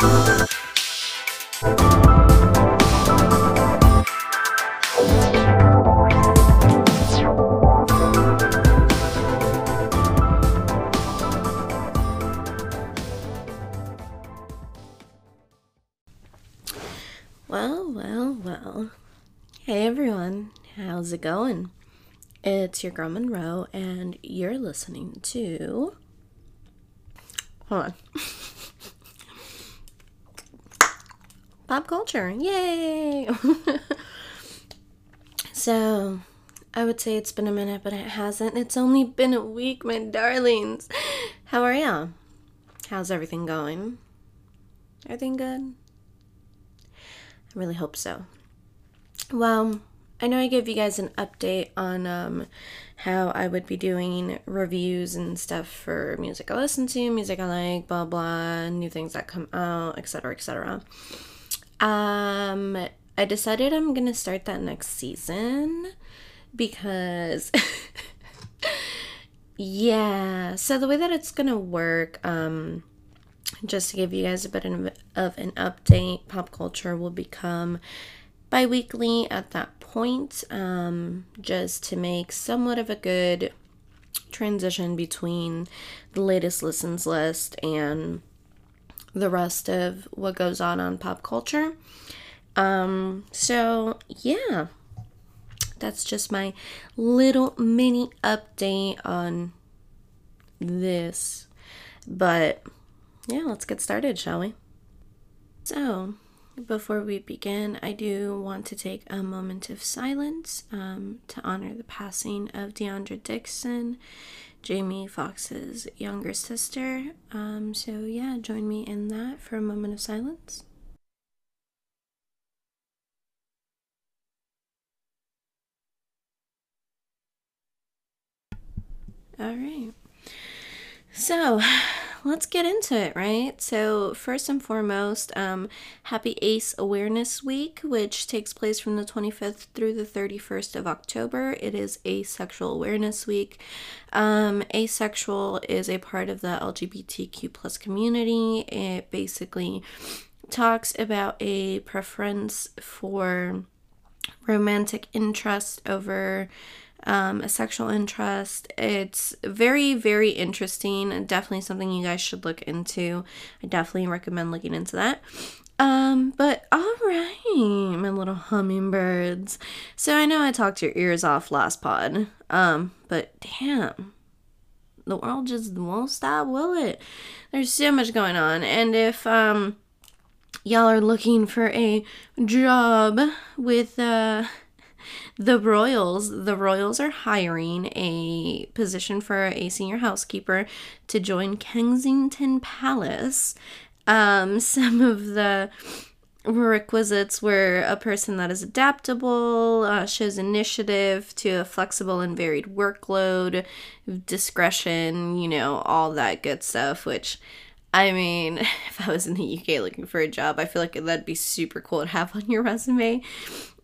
Well, well, well. Hey everyone, how's it going? It's your girl Monroe, and you're listening to. Hold on. Pop culture, yay! so, I would say it's been a minute, but it hasn't. It's only been a week, my darlings. How are ya? How's everything going? Everything good? I really hope so. Well, I know I gave you guys an update on um, how I would be doing reviews and stuff for music I listen to, music I like, blah blah, new things that come out, etc. etc. Um, I decided I'm gonna start that next season because. yeah, so the way that it's gonna work, um, just to give you guys a bit of an update, pop culture will become bi weekly at that point, um, just to make somewhat of a good transition between the latest listens list and the rest of what goes on on pop culture. Um, so, yeah, that's just my little mini update on this. But yeah, let's get started, shall we? So, before we begin, I do want to take a moment of silence um, to honor the passing of DeOndra Dixon, Jamie Foxx's younger sister. Um, so, yeah, join me in that for a moment of silence. All right. So, let's get into it, right? So, first and foremost, um, Happy Ace Awareness Week, which takes place from the 25th through the 31st of October. It is Asexual Awareness Week. Um, asexual is a part of the LGBTQ plus community. It basically talks about a preference for romantic interest over um, a sexual interest. It's very, very interesting definitely something you guys should look into. I definitely recommend looking into that. Um, but all right, my little hummingbirds. So I know I talked your ears off last pod. Um, but damn, the world just won't stop, will it? There's so much going on, and if um y'all are looking for a job with uh the Royals, the Royals are hiring a position for a senior housekeeper to join Kensington Palace. Um, some of the requisites were a person that is adaptable, uh, shows initiative to a flexible and varied workload, discretion, you know, all that good stuff, which. I mean, if I was in the UK looking for a job, I feel like that'd be super cool to have on your resume.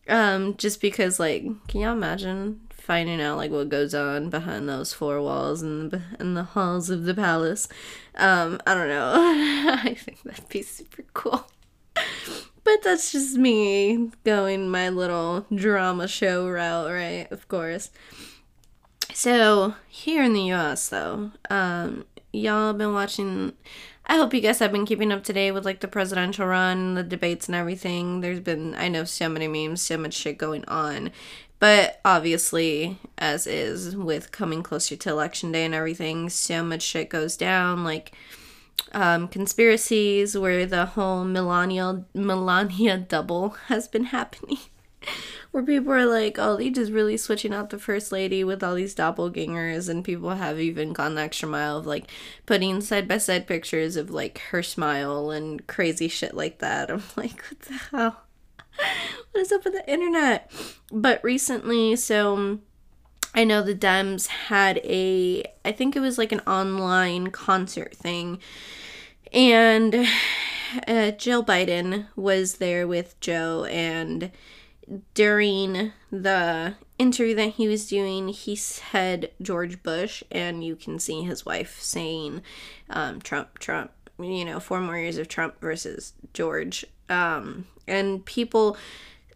Um, just because, like, can y'all imagine finding out like what goes on behind those four walls and in the halls of the palace? Um, I don't know. I think that'd be super cool. But that's just me going my little drama show route, right? Of course. So here in the U.S., though, um, y'all been watching I hope you guys have been keeping up to date with like the presidential run, the debates, and everything. There's been, I know, so many memes, so much shit going on. But obviously, as is with coming closer to election day and everything, so much shit goes down. Like, um, conspiracies where the whole Melania Melania double has been happening where people are like, oh, they just really switching out the first lady with all these doppelgangers, and people have even gone the extra mile of like putting side by side pictures of like her smile and crazy shit like that. I'm like, what the hell? what is up with the internet? But recently, so. I know the Dems had a, I think it was like an online concert thing. And uh, Jill Biden was there with Joe, and during the interview that he was doing, he said George Bush, and you can see his wife saying um, Trump, Trump. you know, four more years of Trump versus George. Um, and people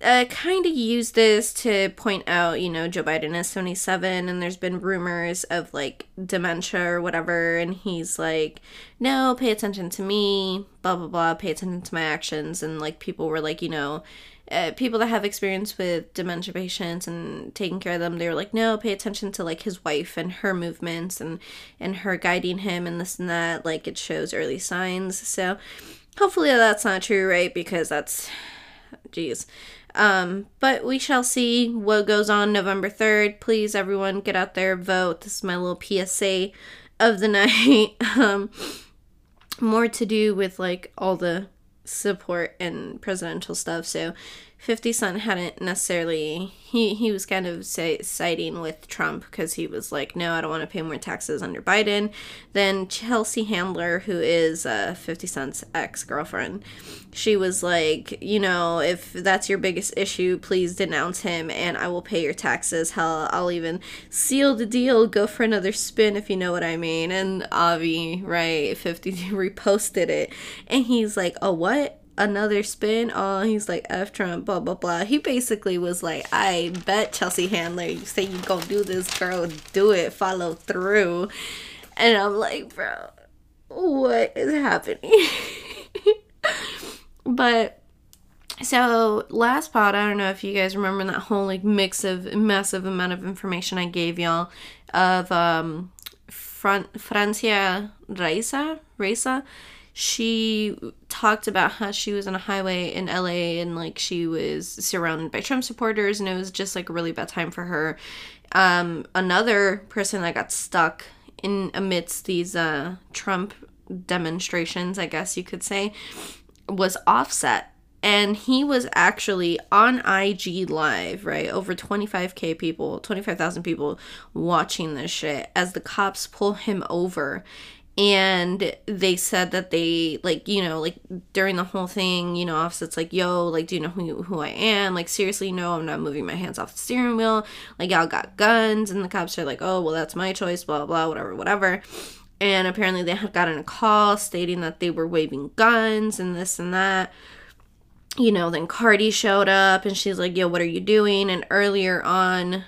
uh, kind of use this to point out, you know, Joe Biden is 77 and there's been rumors of like dementia or whatever. And he's like, no, pay attention to me, blah, blah, blah, pay attention to my actions. And like people were like, you know, uh, people that have experience with dementia patients and taking care of them they were like no pay attention to like his wife and her movements and and her guiding him and this and that like it shows early signs so hopefully that's not true right because that's geez um, but we shall see what goes on November 3rd. Please, everyone, get out there, vote. This is my little PSA of the night. um, more to do with like all the support and presidential stuff. So 50 Cent hadn't necessarily he he was kind of say, siding with Trump because he was like, no, I don't want to pay more taxes under Biden. Then Chelsea Handler, who is uh, 50 Cent's ex girlfriend, she was like, you know, if that's your biggest issue, please denounce him and I will pay your taxes. Hell, I'll even seal the deal, go for another spin if you know what I mean. And Avi, right, 50 reposted it, and he's like, oh what? Another spin. Oh, he's like F Trump, blah blah blah. He basically was like, I bet Chelsea Handler, you say you gonna do this, girl, do it, follow through. And I'm like, bro, what is happening? but so last pod, I don't know if you guys remember that whole like mix of massive amount of information I gave y'all of um Fran- Francia Raisa, Raisa she talked about how she was on a highway in LA and like she was surrounded by Trump supporters and it was just like a really bad time for her. Um, another person that got stuck in amidst these uh, Trump demonstrations, I guess you could say, was Offset. And he was actually on IG Live, right? Over 25k people, 25,000 people watching this shit as the cops pull him over and they said that they like you know like during the whole thing you know offset's like yo like do you know who, who i am? Like seriously no i'm not moving my hands off the steering wheel. Like y'all got guns. And the cops are like oh well that's my choice blah blah whatever whatever. And apparently they had gotten a call stating that they were waving guns and this and that. You know then cardi showed up and she's like yo what are you doing? And earlier on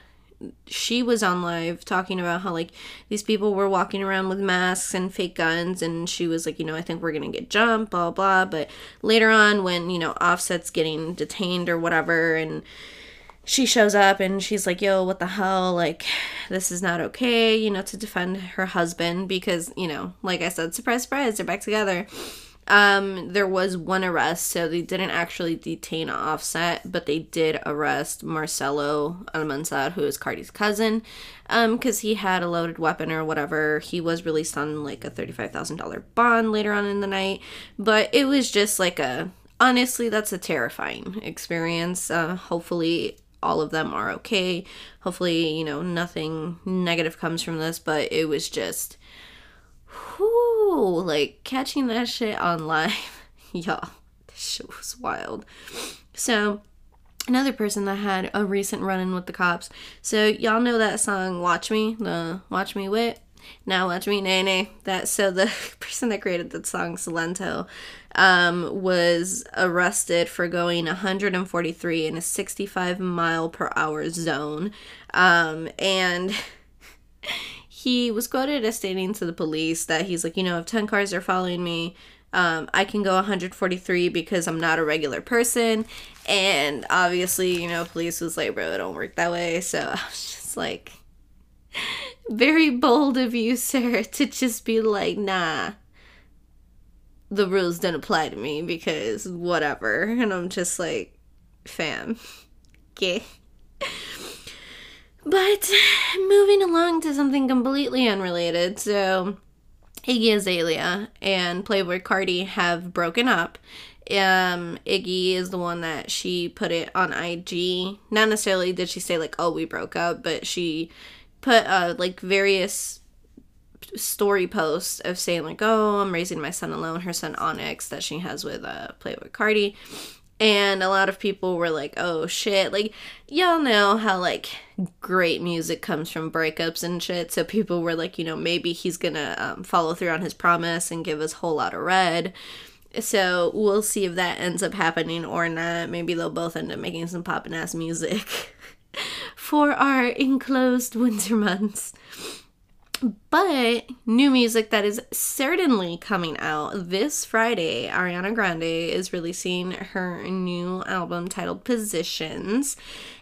she was on live talking about how like these people were walking around with masks and fake guns and she was like you know i think we're gonna get jumped blah blah but later on when you know offset's getting detained or whatever and she shows up and she's like yo what the hell? Like this is not okay you know to defend her husband because you know like i said surprise surprise they're back together um, there was one arrest, so they didn't actually detain Offset, but they did arrest Marcelo Almanzar, who is Cardi's cousin, um, because he had a loaded weapon or whatever. He was released on like a thirty-five thousand dollar bond later on in the night, but it was just like a honestly, that's a terrifying experience. Uh, hopefully, all of them are okay. Hopefully, you know, nothing negative comes from this, but it was just like catching that shit on live. Y'all, this shit was wild. So, another person that had a recent run in with the cops. So, y'all know that song Watch Me, the Watch Me Whip. Now watch me nay nay. That so the person that created that song, Silento, um, was arrested for going 143 in a 65 mile per hour zone. Um, and he was quoted as stating to the police that he's like, you know, if 10 cars are following me, um, I can go 143 because I'm not a regular person. And obviously, you know, police was like, bro, it don't work that way. So I was just like, very bold of you, sir, to just be like, nah, the rules don't apply to me because whatever. And I'm just like, fam, okay. But moving along to something completely unrelated. So, Iggy Azalea and Playboi Carti have broken up. Um, Iggy is the one that she put it on IG. Not necessarily did she say like, "Oh, we broke up," but she put uh like various story posts of saying like, "Oh, I'm raising my son alone." Her son Onyx that she has with uh Playboi Carti And a lot of people were like, oh shit. Like, y'all know how, like, great music comes from breakups and shit. So people were like, you know, maybe he's gonna um, follow through on his promise and give us Whole Lotta Red. So we'll see if that ends up happening or not. Maybe they'll both end up making some poppin' ass music for our enclosed winter months. But new music that is certainly coming out this Friday, Ariana Grande is releasing her new album titled Positions.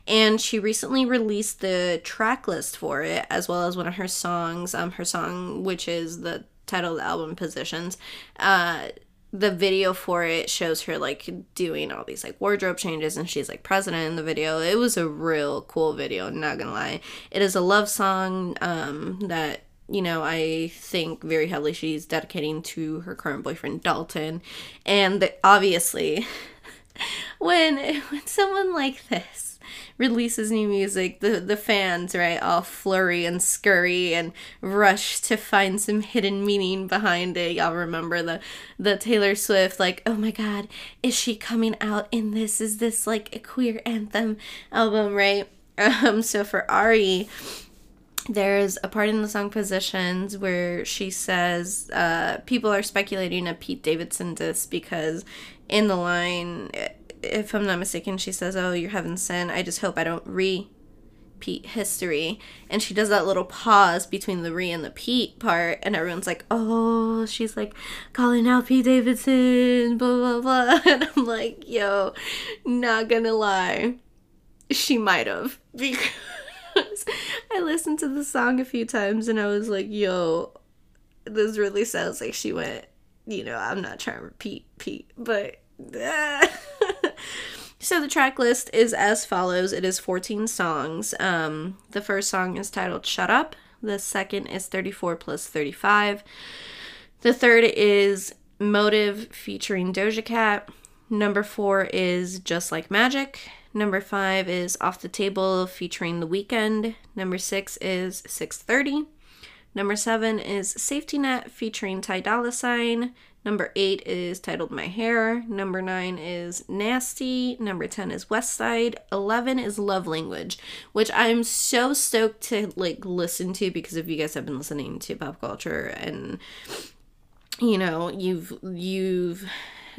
And she recently released the track list for it, as well as one of her songs, um, her song, which is the title of the album Positions. Uh, the video for it shows her like doing all these like wardrobe changes and she's like president in the video it was a real cool video not gonna lie it is a love song um that you know, I think very heavily she's dedicating to her current boyfriend Dalton. And obviously, when when someone like this releases new music, the the fans, right, all flurry and scurry and rush to find some hidden meaning behind it. Y'all remember the the Taylor Swift like, "Oh my god, is she coming out in this? Is this like a queer anthem album, right?" Um so for Ari, there's a part in the song Positions where she says, uh, people are speculating a Pete Davidson diss because in the line, if I'm not mistaken, she says, Oh, you're having sent. I just hope I don't repeat history. And she does that little pause between the re and the Pete part, and everyone's like, Oh, she's like calling out Pete Davidson, blah, blah, blah. And I'm like, Yo, not gonna lie. She might have. Because I listened to the song a few times and I was like, yo, this really sounds like she went, you know, I'm not trying to repeat Pete, but. so the track list is as follows it is 14 songs. Um, the first song is titled Shut Up, the second is 34 plus 35. The third is Motive featuring Doja Cat. Number four is Just Like Magic. Number five is Off the Table featuring The Weeknd. Number six is 630. Number seven is Safety Net featuring Ty Dolla Sign. Number eight is titled My Hair. Number nine is Nasty. Number 10 is West Side. 11 is Love Language, which I'm so stoked to like listen to because if you guys have been listening to pop culture and you know, you've you've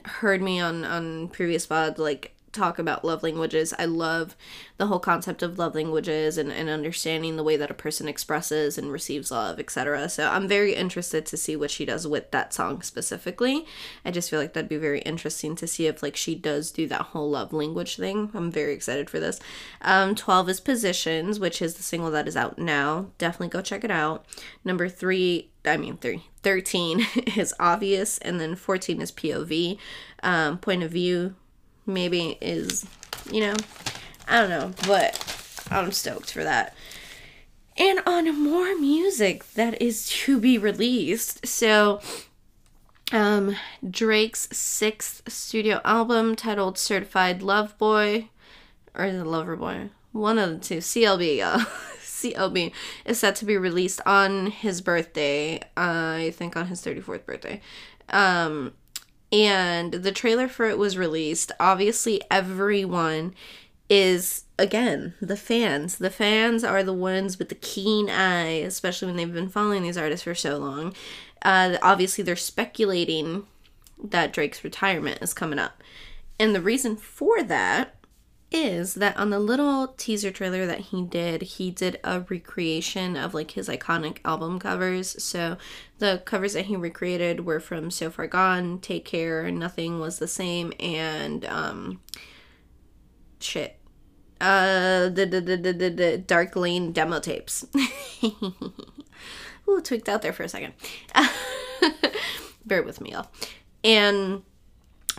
heard me on on previous pods like talk about love languages. I love the whole concept of love languages and, and understanding the way that a person expresses and receives love, etc. So I'm very interested to see what she does with that song specifically. I just feel like that'd be very interesting to see if like she does do that whole love language thing. I'm very excited for this. Um, 12 is Positions, which is the single that is out now. Definitely go check it out. Number three, I mean three. 13 is obvious and then 14 is POV um, point of view maybe is, you know, I don't know, but I'm stoked for that. And on more music that is to be released. So, um, Drake's sixth studio album titled Certified Love Boy, or the Lover Boy, one of the two, CLB. CLB is set to be released on his birthday. Uh, I think on his 34th birthday. Um, and the trailer for it was released. Obviously, everyone is again the fans. The fans are the ones with the keen eye, especially when they've been following these artists for so long. Uh, obviously, they're speculating that Drake's retirement is coming up, and the reason for that is that on the little teaser trailer that he did, he did a recreation of like his iconic album covers. So the covers that he recreated were from So Far Gone, Take Care, Nothing Was the Same, and um shit. Uh the the the the, the, Dark Lane demo tapes. Ooh, tweaked out there for a second. Bear with me, y'all. And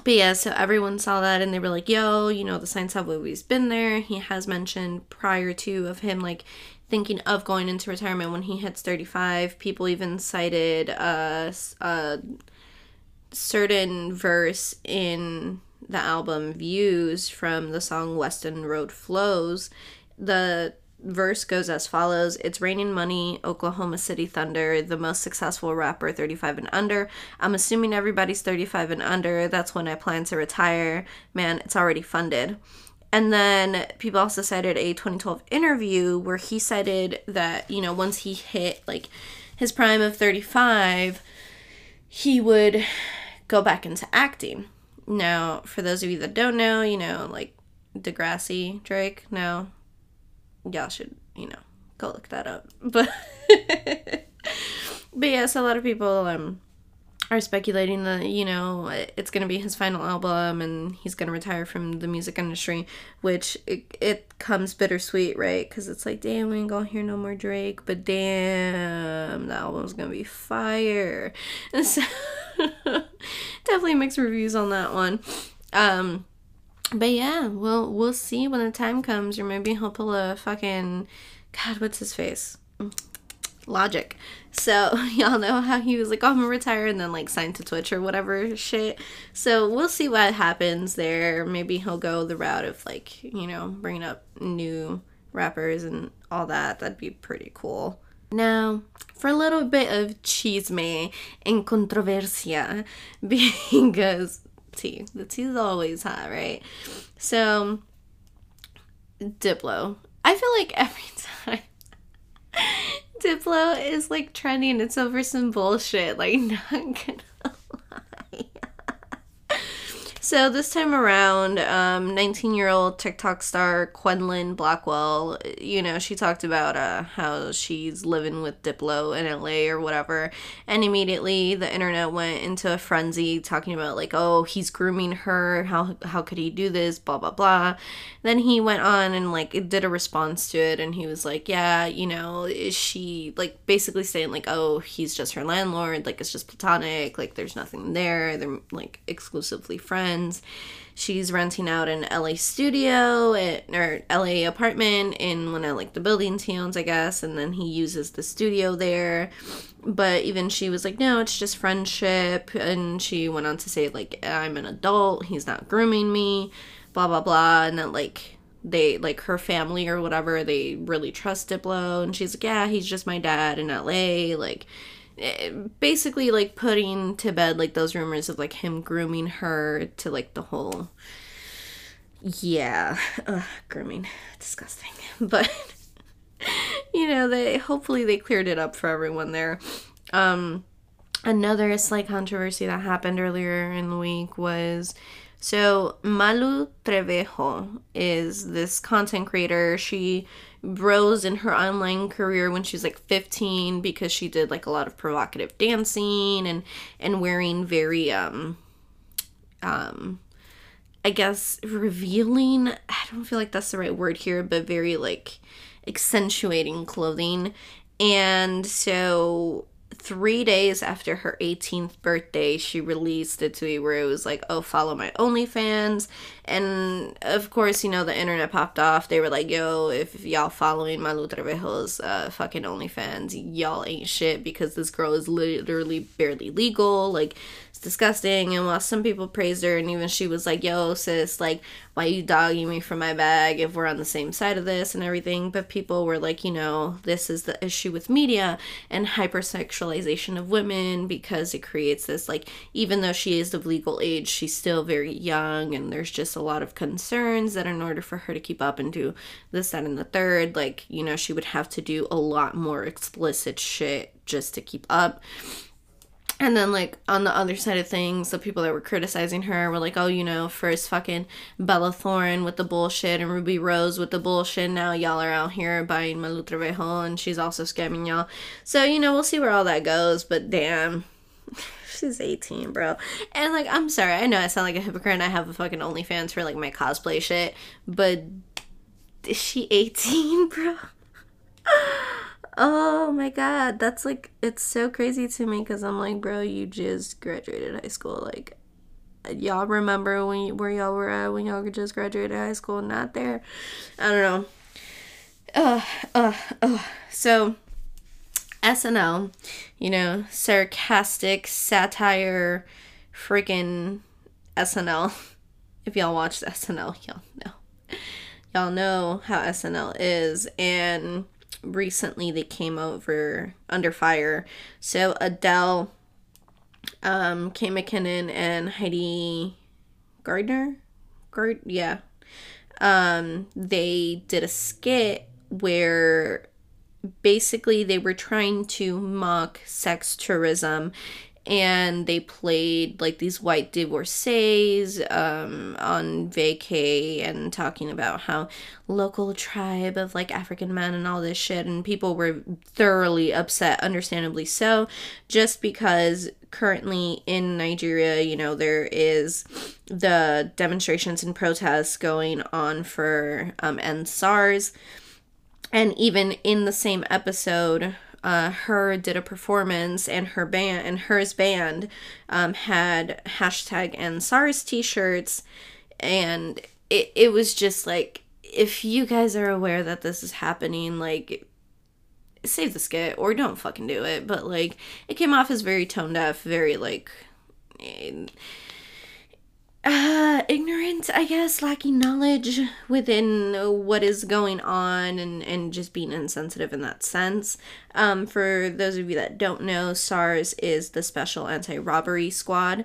but yeah, so everyone saw that and they were like, yo, you know, the signs have always been there. He has mentioned prior to of him like thinking of going into retirement when he hits 35. People even cited a, a certain verse in the album Views from the song Weston Road Flows. The verse goes as follows It's raining money, Oklahoma City Thunder, the most successful rapper 35 and under. I'm assuming everybody's 35 and under. That's when I plan to retire. Man, it's already funded. And then people also cited a 2012 interview where he cited that, you know, once he hit like his prime of 35, he would go back into acting. Now, for those of you that don't know, you know, like Degrassi Drake, no, y'all should, you know, go look that up. But but yes, a lot of people um are speculating that you know it's going to be his final album and he's going to retire from the music industry which it, it comes bittersweet right? Because it's like damn we ain't gonna hear no more drake but damn the album's gonna be fire. And so definitely mixed reviews on that one. Um but yeah we'll we'll see when the time comes or maybe he'll pull a fucking god what's his face logic. So y'all know how he was like, oh, I'm gonna retire and then like sign to Twitch or whatever shit. So we'll see what happens there. Maybe he'll go the route of like, you know, bringing up new rappers and all that. That'd be pretty cool. Now, for a little bit of chisme and controversia, because tea, the tea is always hot, right? So, Diplo. I feel like every time Diplo is like trending. It's over some bullshit. Like, not gonna so this time around, um, 19 year old TikTok star Quenlin Blackwell, you know, she talked about uh, how she's living with Diplo in LA or whatever. And immediately the internet went into a frenzy talking about, like, oh, he's grooming her. How, how could he do this? Blah, blah, blah. Then he went on and, like, did a response to it. And he was like, yeah, you know, is she, like, basically saying, like, oh, he's just her landlord. Like, it's just platonic. Like, there's nothing there. They're, like, exclusively friends friends. She's renting out an LA studio at, or LA apartment in one of like the buildings he owns, I guess, and then he uses the studio there. But even she was like, no, it's just friendship. And she went on to say, like, I'm an adult, he's not grooming me, blah, blah, blah. And that, like, they like her family or whatever they really trust diplo and she's like yeah he's just my dad in la like basically like putting to bed like those rumors of like him grooming her to like the whole yeah Ugh, grooming disgusting but you know they hopefully they cleared it up for everyone there. Um another slight controversy that happened earlier in the week was so malu trevejo is this content creator. She rose in her online career when she was like 15 because she did like a lot of provocative dancing and and wearing very um um I guess revealing. I don't feel like that's the right word here but very like accentuating clothing. And so three days after her 18th birthday, she released a tweet where it was like, oh, follow my OnlyFans. And of course, you know, the internet popped off. They were like, yo, if y'all following Malu Trevejo's uh, fucking OnlyFans, y'all ain't shit because this girl is literally barely legal. Like, disgusting. And while some people praised her, and even she was like, yo, sis, like, why you dogging me for my bag if we're on the same side of this and everything? But people were like, you know, this is the issue with media and hypersexualization of women because it creates this, like, even though she is of legal age, she's still very young, and there's just a lot of concerns that in order for her to keep up and do this, that, and the third, like, you know, she would have to do a lot more explicit shit just to keep up. And then, like, on the other side of things, the people that were criticizing her were like, oh, you know, first fucking Bella Thorne with the bullshit and Ruby Rose with the bullshit. Now y'all are out here buying Malu Trevejo and she's also scamming y'all. So, you know, we'll see where all that goes. But damn, she's 18, bro. And, like, I'm sorry. I know I sound like a hypocrite and I have a fucking OnlyFans for, like, my cosplay shit. But is she 18, bro? Oh my god, that's like it's so crazy to me because I'm like, bro, you just graduated high school. Like, y'all remember when you, where y'all were at when y'all just graduated high school? Not there. I don't know. Uh, uh, uh. So, SNL, you know, sarcastic satire, freaking SNL. If y'all watched SNL, y'all know y'all know how SNL is, and recently they came over under fire. So Adele, um, Kate McKinnon, and Heidi Gardner, Gard, yeah, um, they did a skit where basically they were trying to mock sex tourism and they played like these white divorcees um, on vacay and talking about how local tribe of like african men and all this shit and people were thoroughly upset understandably so just because currently in nigeria you know there is the demonstrations and protests going on for um, end sars and even in the same episode uh, H.E.R. did a performance and H.E.R. band and H.E.R.'s band um, had hashtag End SARS t-shirts. And it, it was just like if you guys are aware that this is happening like save the skit or don't fucking do it. But like it came off as very tone deaf very like uh ignorant i guess lacking knowledge within what is going on and and just being insensitive in that sense. Um for those of you that don't know sars is the special anti-robbery squad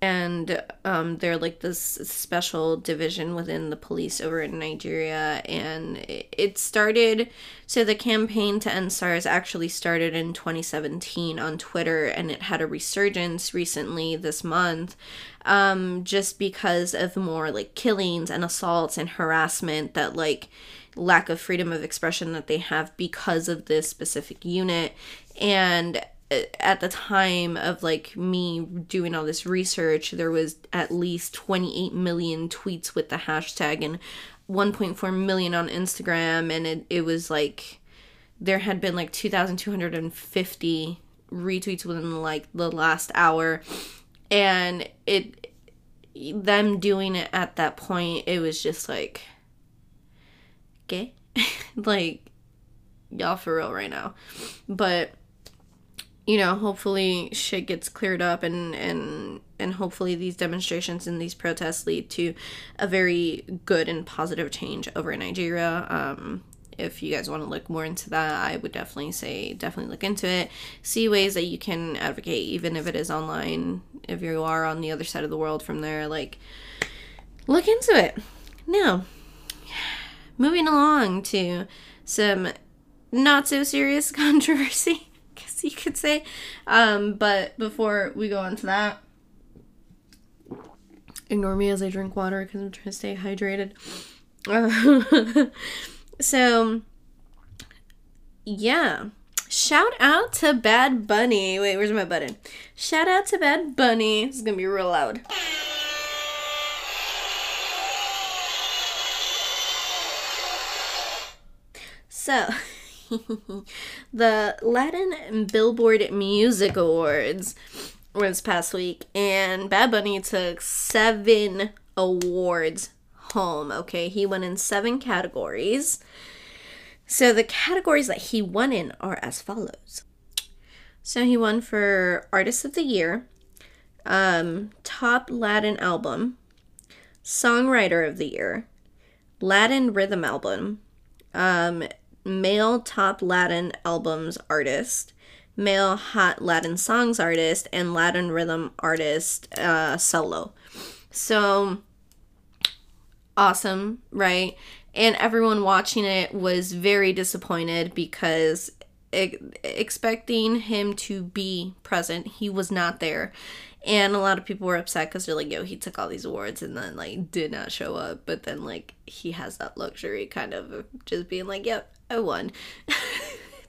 and um, they're like this special division within the police over in Nigeria. And it started, so the campaign to end SARS actually started in 2017 on Twitter, and it had a resurgence recently this month, um, just because of more like killings and assaults and harassment that like lack of freedom of expression that they have because of this specific unit. And at the time of like me doing all this research, there was at least 28 million tweets with the hashtag and 1.4 million on Instagram. And it, it was like there had been like 2,250 retweets within like the last hour. And it, them doing it at that point, it was just like, okay, like, y'all for real right now. But you know, hopefully shit gets cleared up and and and hopefully these demonstrations and these protests lead to a very good and positive change over in Nigeria. Um, if you guys want to look more into that, I would definitely say definitely look into it. See ways that you can advocate, even if it is online. If you are on the other side of the world from there, like look into it. Now, moving along to some not so serious controversy guess you could say. Um, but before we go on to that, ignore me as I drink water because I'm trying to stay hydrated. so, yeah. Shout out to Bad Bunny. Wait, where's my button? Shout out to Bad Bunny. This is gonna be real loud. So, the Latin Billboard Music Awards were this past week, and Bad Bunny took seven awards home. Okay, he won in seven categories. So the categories that he won in are as follows. So he won for Artist of the Year, um, Top Latin Album, Songwriter of the Year, Latin Rhythm Album, um, male top Latin albums artist, male hot Latin songs artist, and Latin rhythm artist uh, solo. So awesome, right? And everyone watching it was very disappointed because expecting him to be present, he was not there. And a lot of people were upset because they're like, yo, he took all these awards and then, like, did not show up. But then, like, he has that luxury kind of just being like, yep, I won.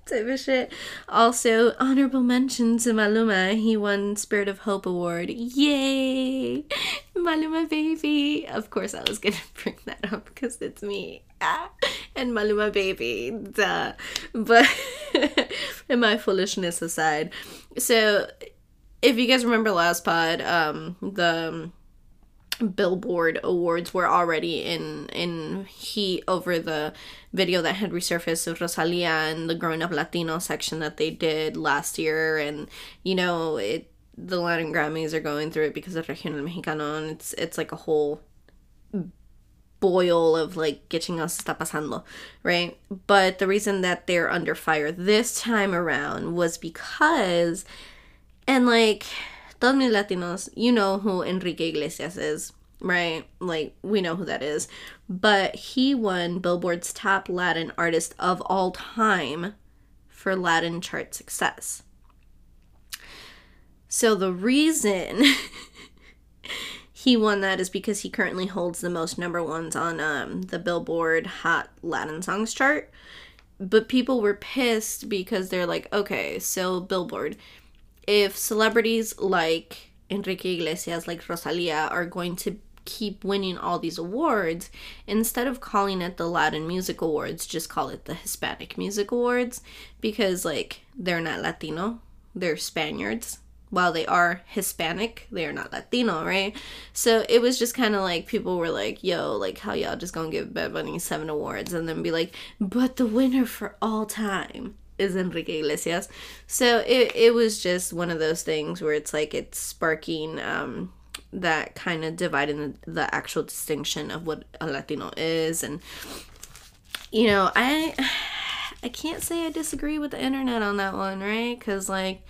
type of shit. Also, honorable mention to Maluma. He won Spirit of Hope Award. Yay! Maluma baby. Of course, I was gonna bring that up because it's me. Ah, and Maluma baby. Duh. But, my foolishness aside. So, if you guys remember last pod, um, the Billboard awards were already in in heat over the video that had resurfaced of Rosalia and the growing up Latino section that they did last year and you know it the Latin Grammys are going through it because of Regional Mexicano and it's it's like a whole boil of like que chingados está pasando, right? But the reason that they're under fire this time around was because, and like, todos mis Latinos, you know who Enrique Iglesias is, right? Like, we know who that is. But he won Billboard's top Latin artist of all time for Latin chart success. So the reason he won that is because he currently holds the most number ones on um, the Billboard Hot Latin Songs chart. But people were pissed because they're like, okay, so Billboard, if celebrities like Enrique Iglesias, like Rosalia, are going to keep winning all these awards, instead of calling it the Latin Music Awards, just call it the Hispanic Music Awards because, like, they're not Latino, they're Spaniards. While they are Hispanic, they are not Latino, right? So it was just kind of like people were like, yo, like, how y'all just gonna give Bad Bunny seven awards? And then be like, but the winner for all time is Enrique Iglesias. So it, it was just one of those things where it's like it's sparking um, that kind of dividing the, the actual distinction of what a Latino is. And, you know, I. I can't say I disagree with the internet on that one, right? Because, like,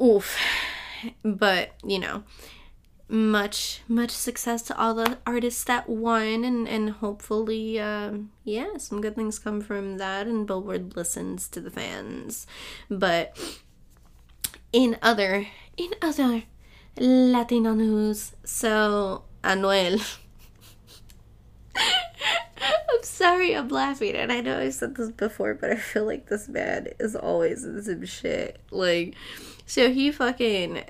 oof. But, you know, much much success to all the artists that won and and hopefully um yeah some good things come from that and billboard listens to the fans. But in other in other latino news so anuel. I'm sorry I'm laughing and I know I said this before but I feel like this man is always in some shit. Like so he fucking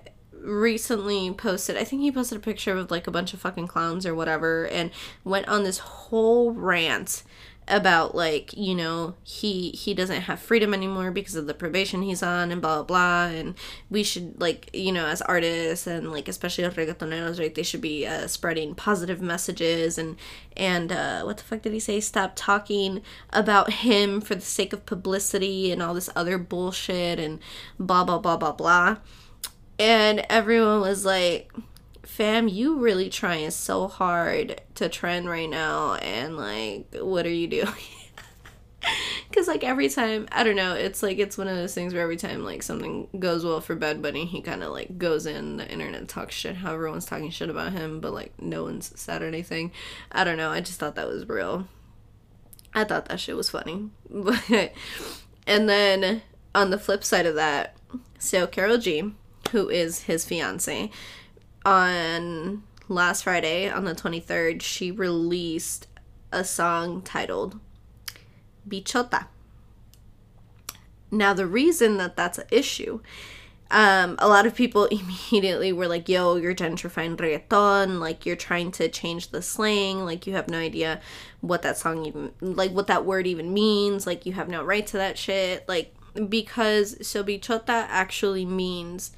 recently posted I think he posted a picture of like a bunch of fucking clowns or whatever and went on this whole rant about like you know he he doesn't have freedom anymore because of the probation he's on and blah blah blah. And we should like you know as artists and like especially reggaetoneros right they should be uh, spreading positive messages and and uh, what the fuck did he say? Stop talking about him for the sake of publicity and all this other bullshit and blah blah blah blah blah and everyone was like fam, you really trying so hard to trend right now, and like, what are you doing? Because, like, every time, I don't know, it's like, it's one of those things where every time, like, something goes well for Bad Bunny, he kind of, like, goes in the internet, talks shit, how everyone's talking shit about him, but, like, no one's said anything. I don't know, I just thought that was real. I thought that shit was funny. But, and then on the flip side of that, so Karol G, who is his fiance, on last Friday, on the 23rd, she released a song titled Bichota. Now, the reason that that's an issue, um, a lot of people immediately were like, yo, you're gentrifying reggaeton, like you're trying to change the slang, like you have no idea what that song even, like what that word even means, like you have no right to that shit, like because so bichota actually means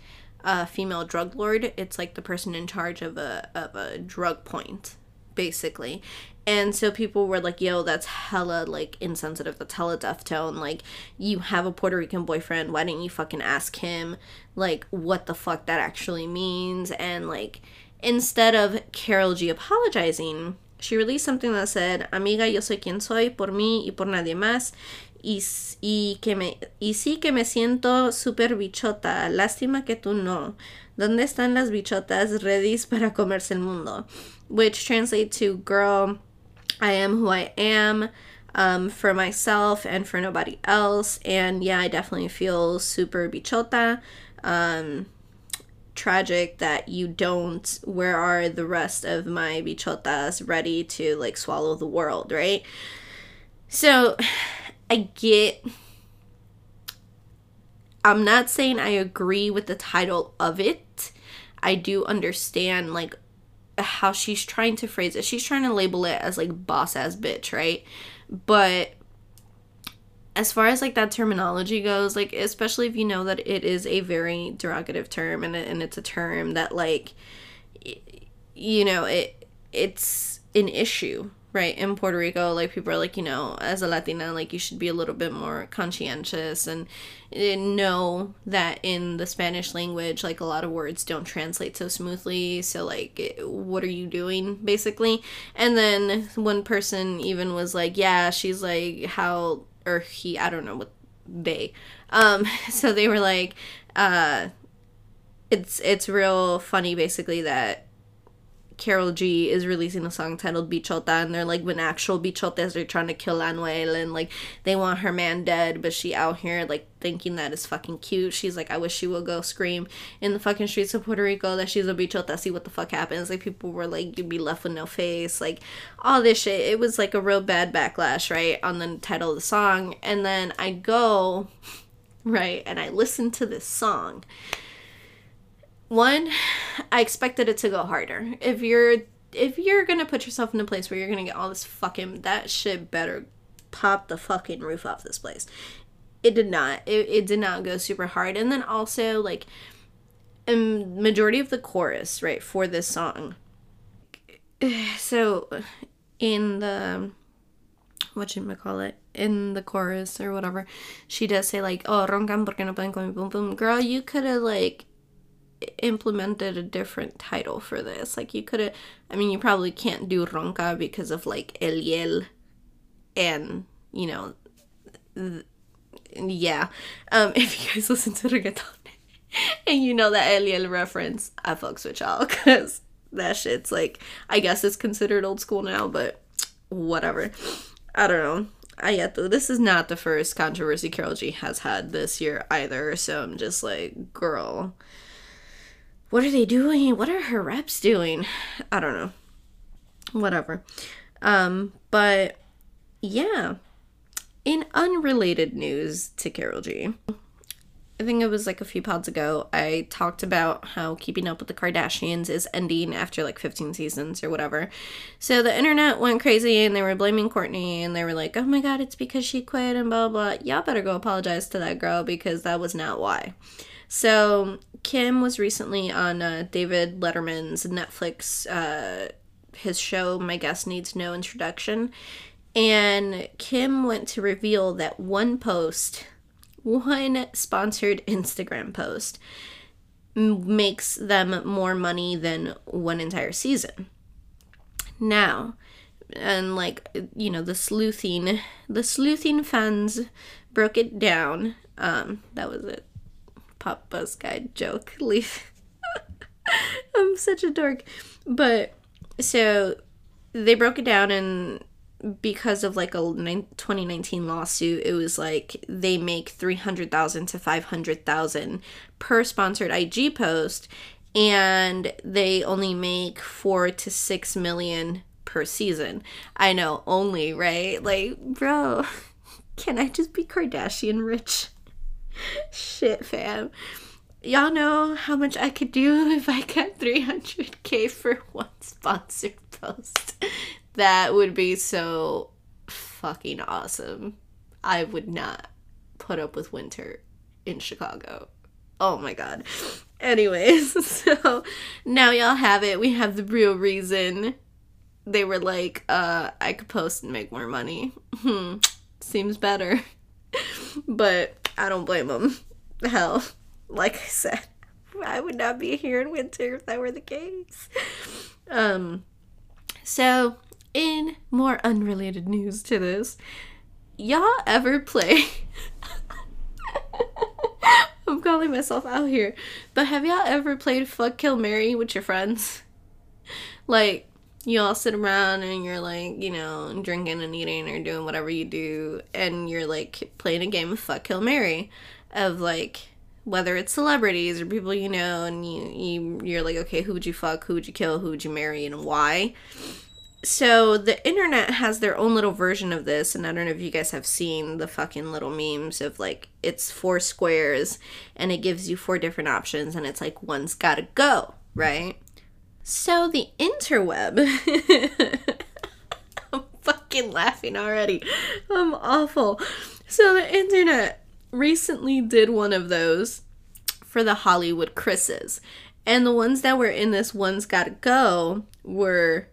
a female drug lord. It's like the person in charge of a of a drug point, basically. And so people were like, yo, that's hella like insensitive. That's hella death tone. Like, you have a Puerto Rican boyfriend. Why didn't you fucking ask him like what the fuck that actually means? And like instead of Karol G apologizing, she released something that said, Amiga, yo soy quien soy, por mí y por nadie más y, y, que me, y sí que me siento súper bichota. Lástima que tú no. ¿Dónde están las bichotas ready para comerse el mundo? Which translates to, girl, I am who I am. Um, for myself and for nobody else. And yeah, I definitely feel super bichota. Um, tragic that you don't. Where are the rest of my bichotas ready to like swallow the world, right? So I get. I'm not saying I agree with the title of it. I do understand, like, how she's trying to phrase it. She's trying to label it as, like, boss ass bitch, right? But as far as like that terminology goes like especially if you know that it is a very derogative term and, and it's a term that like you know it it's an issue right in Puerto Rico. Like people are like you know as a Latina like you should be a little bit more conscientious and, know that in the Spanish language like a lot of words don't translate so smoothly. So like what are you doing basically? And then one person even was like yeah she's like how or he I don't know what they um so they were like uh it's it's real funny basically that Karol G is releasing a song titled Bichota, and they're like when actual bichotes are trying to kill Anuel, and like they want her man dead, but she out here like thinking that is fucking cute. She's like, I wish she would go scream in the fucking streets of Puerto Rico that she's a bichota, see what the fuck happens. Like people were like, you'd be left with no face, like all this shit. It was like a real bad backlash, right, on the title of the song, and then I go, right, and I listen to this song one, I expected it to go harder. If you're if you're gonna put yourself in a place where you're gonna get all this fucking that shit better pop the fucking roof off this place. It did not. It, it did not go super hard. And then also like a majority of the chorus, right, for this song. So in the what should I call it? In the chorus or whatever, she does say like, "Oh, porque no boom boom." Girl, you could have like implemented a different title for this. Like you could have I mean you probably can't do ronca because of like Eliel and you know th- yeah. Um if you guys listen to reggaeton and you know that Eliel reference, I fucks with y'all cuz that shit's like I guess it's considered old school now, but whatever. I don't know. I to. This is not the first controversy Karol G has had this year either, so I'm just like, girl, what are they doing? What are her reps doing? I don't know. Whatever. Um, but yeah. In unrelated news to Karol G, I think it was like a few pods ago, I talked about how Keeping Up with the Kardashians is ending after like 15 seasons or whatever. So the internet went crazy and they were blaming Kourtney and they were like, oh my god, it's because she quit and blah blah. Y'all better go apologize to that girl because that was not why. So Kim was recently on uh, David Letterman's Netflix, uh, his show, My Guest Needs No Introduction. And Kim went to reveal that one post, one sponsored Instagram post, makes them more money than one entire season. Now, and like you know the sleuthing the sleuthing fans broke it down um that was it pop buzz guide joke. Leave. I'm such a dork. But so they broke it down and because of like a 2019 lawsuit it was like they make 300,000 to 500,000 per sponsored IG post and they only make 4 to 6 million per season. I know, only, right? Like, bro, can I just be Kardashian rich? Shit, fam. Y'all know how much I could do if I got 300k for one sponsored post. That would be so fucking awesome. I would not put up with winter in Chicago. Oh my god. Anyways, so now y'all have it. We have the real reason. They were like, uh, I could post and make more money. Hmm. Seems better. but I don't blame them. Hell, like I said, I would not be here in winter if that were the case. Um, so, in more unrelated news to this, y'all ever play? I'm calling myself out here, but have y'all ever played Fuck Kill Mary with your friends? Like, you all sit around and you're like, you know, drinking and eating or doing whatever you do, and you're like playing a game of fuck kill Mary, of like whether it's celebrities or people you know, and you you you're like, okay, who would you fuck, who would you kill, who would you marry, and why. So the internet has their own little version of this, and I don't know if you guys have seen the fucking little memes of like it's four squares and it gives you four different options, and it's like one's gotta go, right? So the interweb. I'm fucking laughing already. I'm awful. So the internet recently did one of those for the Hollywood Chris's. And the ones that were in this One's Gotta Go were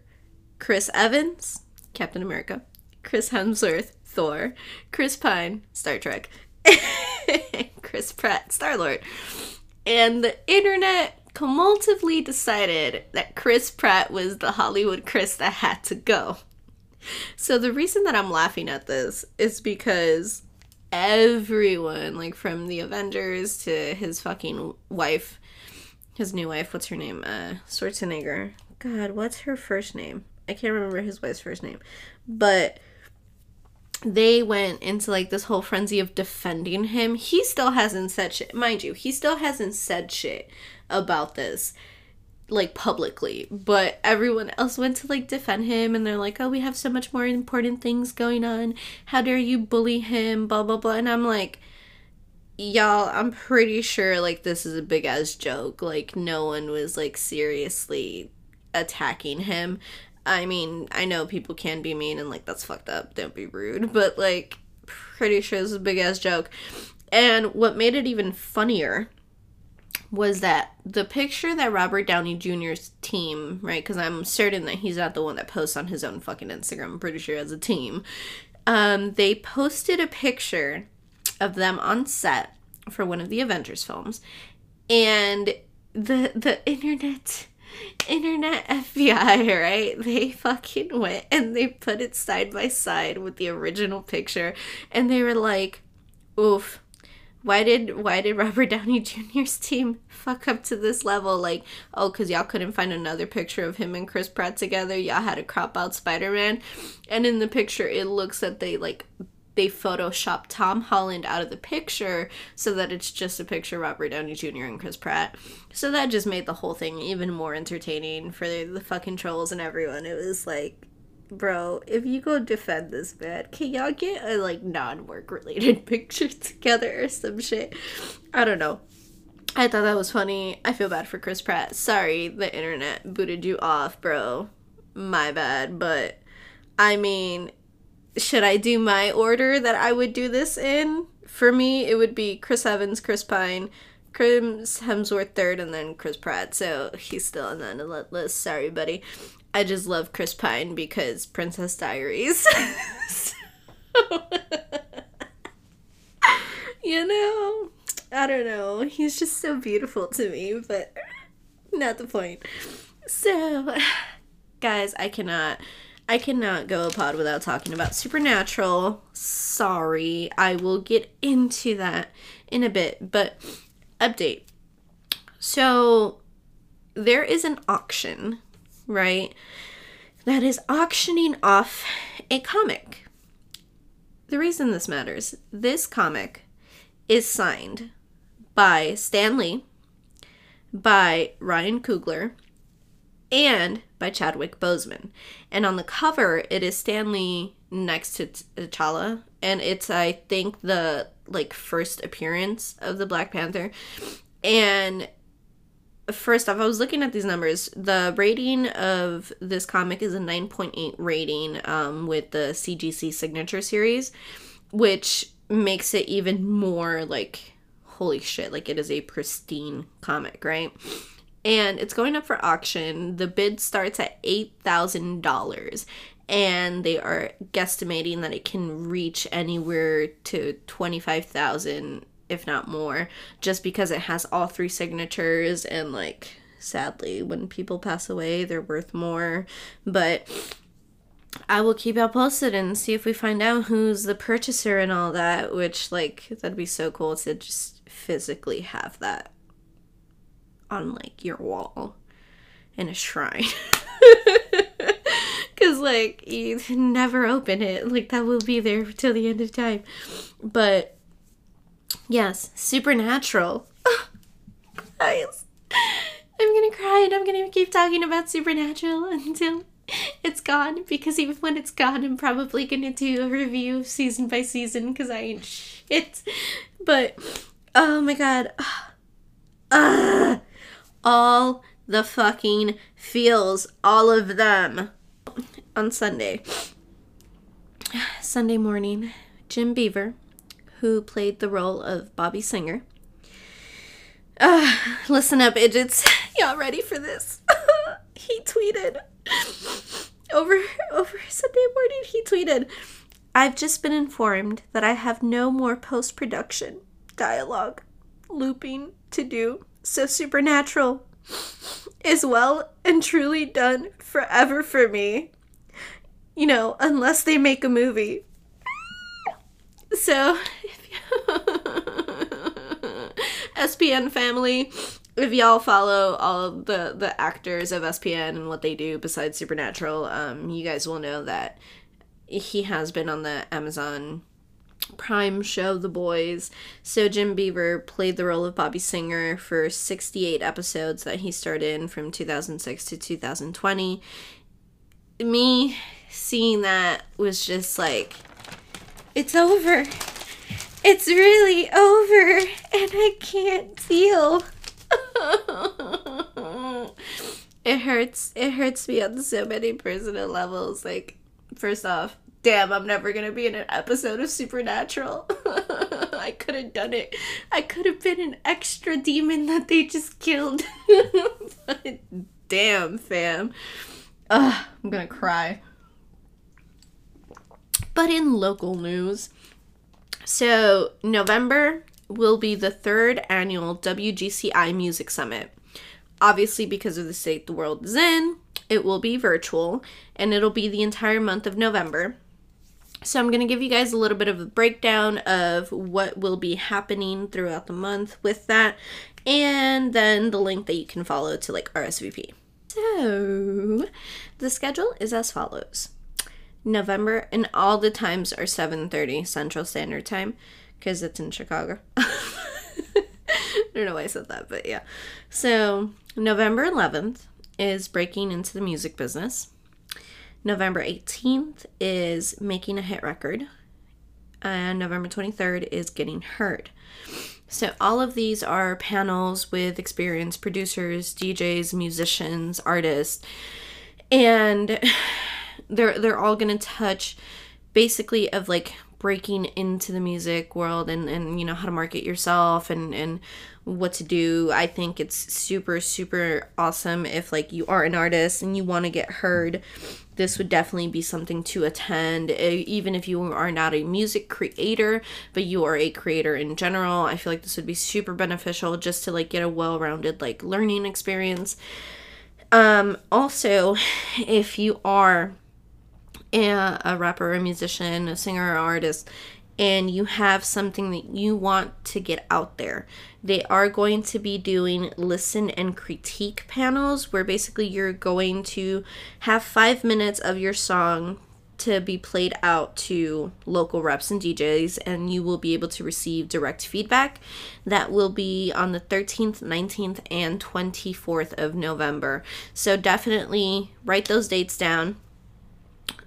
Chris Evans, Captain America, Chris Hemsworth, Thor, Chris Pine, Star Trek, Chris Pratt, Star Lord. And the internet cumulatively decided that Chris Pratt was the Hollywood Chris that had to go. So the reason that I'm laughing at this is because everyone, like from the Avengers to his fucking wife, his new wife, what's her name? Uh Schwarzenegger. God, what's her first name? I can't remember his wife's first name. But they went into like this whole frenzy of defending him. He still hasn't said shit. Mind you, he still hasn't said shit about this like publicly, but everyone else went to like defend him and they're like, "Oh, we have so much more important things going on. How dare you bully him?" blah blah blah. And I'm like, y'all, I'm pretty sure like this is a big ass joke. Like no one was like seriously attacking him. I mean, I know people can be mean and like that's fucked up. Don't be rude, but like pretty sure this is a big ass joke. And what made it even funnier was that the picture that Robert Downey Jr.'s team, right? Because I'm certain that he's not the one that posts on his own fucking Instagram. I'm pretty sure as a team. Um, they posted a picture of them on set for one of the Avengers films, and the the internet internet FBI, right? They fucking went and they put it side by side with the original picture, and they were like, "Oof." Why did why did Robert Downey Jr.'s team fuck up to this level? Like, oh, because y'all couldn't find another picture of him and Chris Pratt together. Y'all had to crop out Spider Man, and in the picture, it looks that they like they photoshopped Tom Holland out of the picture so that it's just a picture of Robert Downey Jr. and Chris Pratt. So that just made the whole thing even more entertaining for the fucking trolls and everyone. It was like bro, if you go defend this man, can y'all get a like non work related picture together or some shit? I don't know. I thought that was funny. I feel bad for Chris Pratt. Sorry, the internet booted you off, bro. My bad. But I mean, should I do my order that I would do this in? For me, it would be Chris Evans, Chris Pine, Chris Hemsworth third, and then Chris Pratt. So he's still on that list. Sorry, buddy. I just love Chris Pine because Princess Diaries. so, you know, I don't know. He's just so beautiful to me, but not the point. So, guys, I cannot. I cannot go a pod without talking about Supernatural. Sorry. I will get into that in a bit, but update. So, there is an auction right, that is auctioning off a comic. The reason this matters this comic is signed by Stan Lee, by Ryan Coogler, and by Chadwick Boseman. And on the cover, it is Stan Lee next to uh, T'Challa, and it's I think the like first appearance of the Black Panther. And first off, I was looking at these numbers. The rating of this comic is a 9.8 rating um, with the CGC Signature Series, which makes it even more like, holy shit, like it is a pristine comic, right? And it's going up for auction. The bid starts at $8,000 and they are guesstimating that it can reach anywhere to 25,000 if not more, just because it has all three signatures and like sadly when people pass away they're worth more. But I will keep y'all posted and see if we find out who's the purchaser and all that, which like that'd be so cool to just physically have that on like your wall in a shrine. Cause like you never open it. Like that will be there till the end of time. But Yes, supernatural. Guys, I'm gonna cry and I'm gonna keep talking about supernatural until it's gone because even when it's gone, I'm probably gonna do a review season by season because I ain't shit. But oh my god, uh, all the fucking feels, all of them on Sunday. Sunday morning, Jim Beaver who played the role of Bobby Singer. Uh, listen up, idiots. Y'all ready for this? he tweeted over over Sunday morning he tweeted, I've just been informed that I have no more post production dialogue looping to do. So Supernatural is well and truly done forever for me. You know, unless they make a movie. So, SPN family, if y'all follow all the the actors of SPN and what they do besides Supernatural, um, you guys will know that he has been on the Amazon Prime show The Boys. So Jim Beaver played the role of Bobby Singer for 68 episodes that he starred in from 2006 to 2020. Me seeing that was just like it's over. It's really over and I can't feel. it hurts. It hurts me on so many personal levels. Like first off, damn, I'm never gonna be in an episode of Supernatural. I could have done it. I could have been an extra demon that they just killed. but damn, fam. Ugh, I'm gonna cry. But in local news, so November will be the third annual WGCI Music Summit. Obviously, because of the state the world is in, it will be virtual and it'll be the entire month of November. So, I'm going to give you guys a little bit of a breakdown of what will be happening throughout the month with that, and then the link that you can follow to like RSVP. So, the schedule is as follows. November and all the times are 7:30 Central Standard Time because it's in Chicago. I don't know why I said that, but yeah. So, November 11th is breaking into the music business. November 18th is making a hit record. And November 23rd is getting heard. So, all of these are panels with experienced producers, DJs, musicians, artists, and they're they're all to touch basically of like breaking into the music world and and you know how to market yourself and and what to do. I think it's super super awesome if like you are an artist and you want to get heard. This would definitely be something to attend even if you are not a music creator but you are a creator in general. I feel like this would be super beneficial just to like get a well-rounded like learning experience. Um also if you are a, rapper, a musician, a singer, or artist, and you have something that you want to get out there, they are going to be doing listen and critique panels where basically you're going to have five minutes of your song to be played out to local reps and DJs, and you will be able to receive direct feedback. That will be on the 13th, 19th, and 24th of November. So definitely write those dates down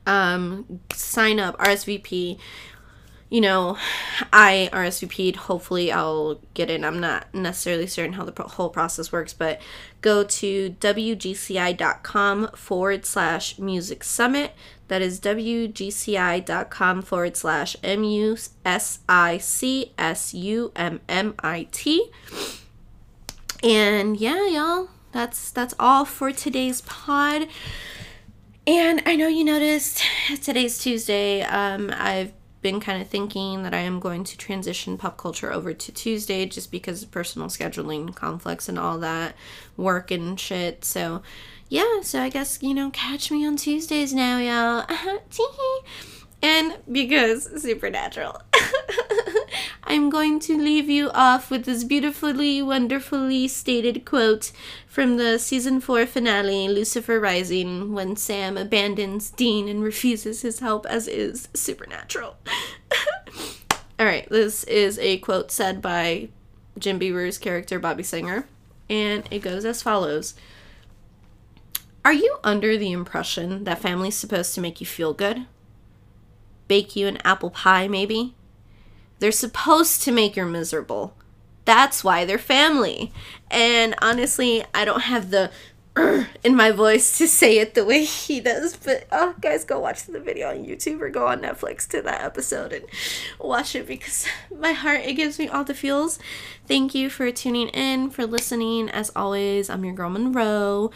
um, sign up, RSVP. You know, I RSVP'd. Hopefully, I'll get in. I'm not necessarily certain how the pro- whole process works, but go to wgci.com forward slash music summit. That is wgci.com forward slash M U S I C S U M M I T. And yeah, y'all, that's that's all for today's pod. And I know you noticed today's Tuesday. Um, I've been kind of thinking that I am going to transition pop culture over to Tuesday just because of personal scheduling conflicts and all that work and shit. So, yeah, so I guess, you know, catch me on Tuesdays now, y'all. and because Supernatural. I'm going to leave you off with this beautifully, wonderfully stated quote from the season 4 finale, Lucifer Rising, when Sam abandons Dean and refuses his help, as is Supernatural. Alright, this is a quote said by Jim Beaver's character, Bobby Singer, and it goes as follows. Are you under the impression that family's supposed to make you feel good? Bake you an apple pie, maybe? They're supposed to make you miserable. That's why they're family. And honestly, I don't have the in my voice to say it the way he does. But oh, guys, go watch the video on YouTube or go on Netflix to that episode and watch it because my heart it gives me all the feels. Thank you for tuning in, for listening. As always, I'm your girl Monroe,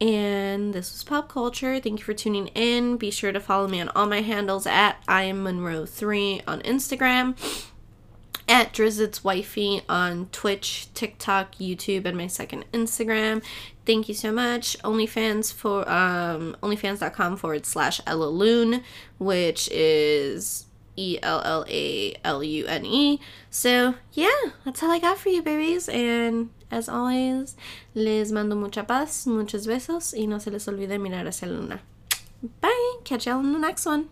And this was Pop Culture. Thank you for tuning in. Be sure to follow me on all my handles at I am Monroe3 on Instagram, at Drizzit's Wifey on Twitch, TikTok, YouTube, and my second Instagram. Thank you so much. OnlyFans for um onlyfans.com forward slash Ella which is E L L A L U N E. So, yeah, that's all I got for you, babies. And as always, les mando mucha paz, muchos besos, y no se les olvide mirar hacia la luna. Bye. Catch y'all in the next one.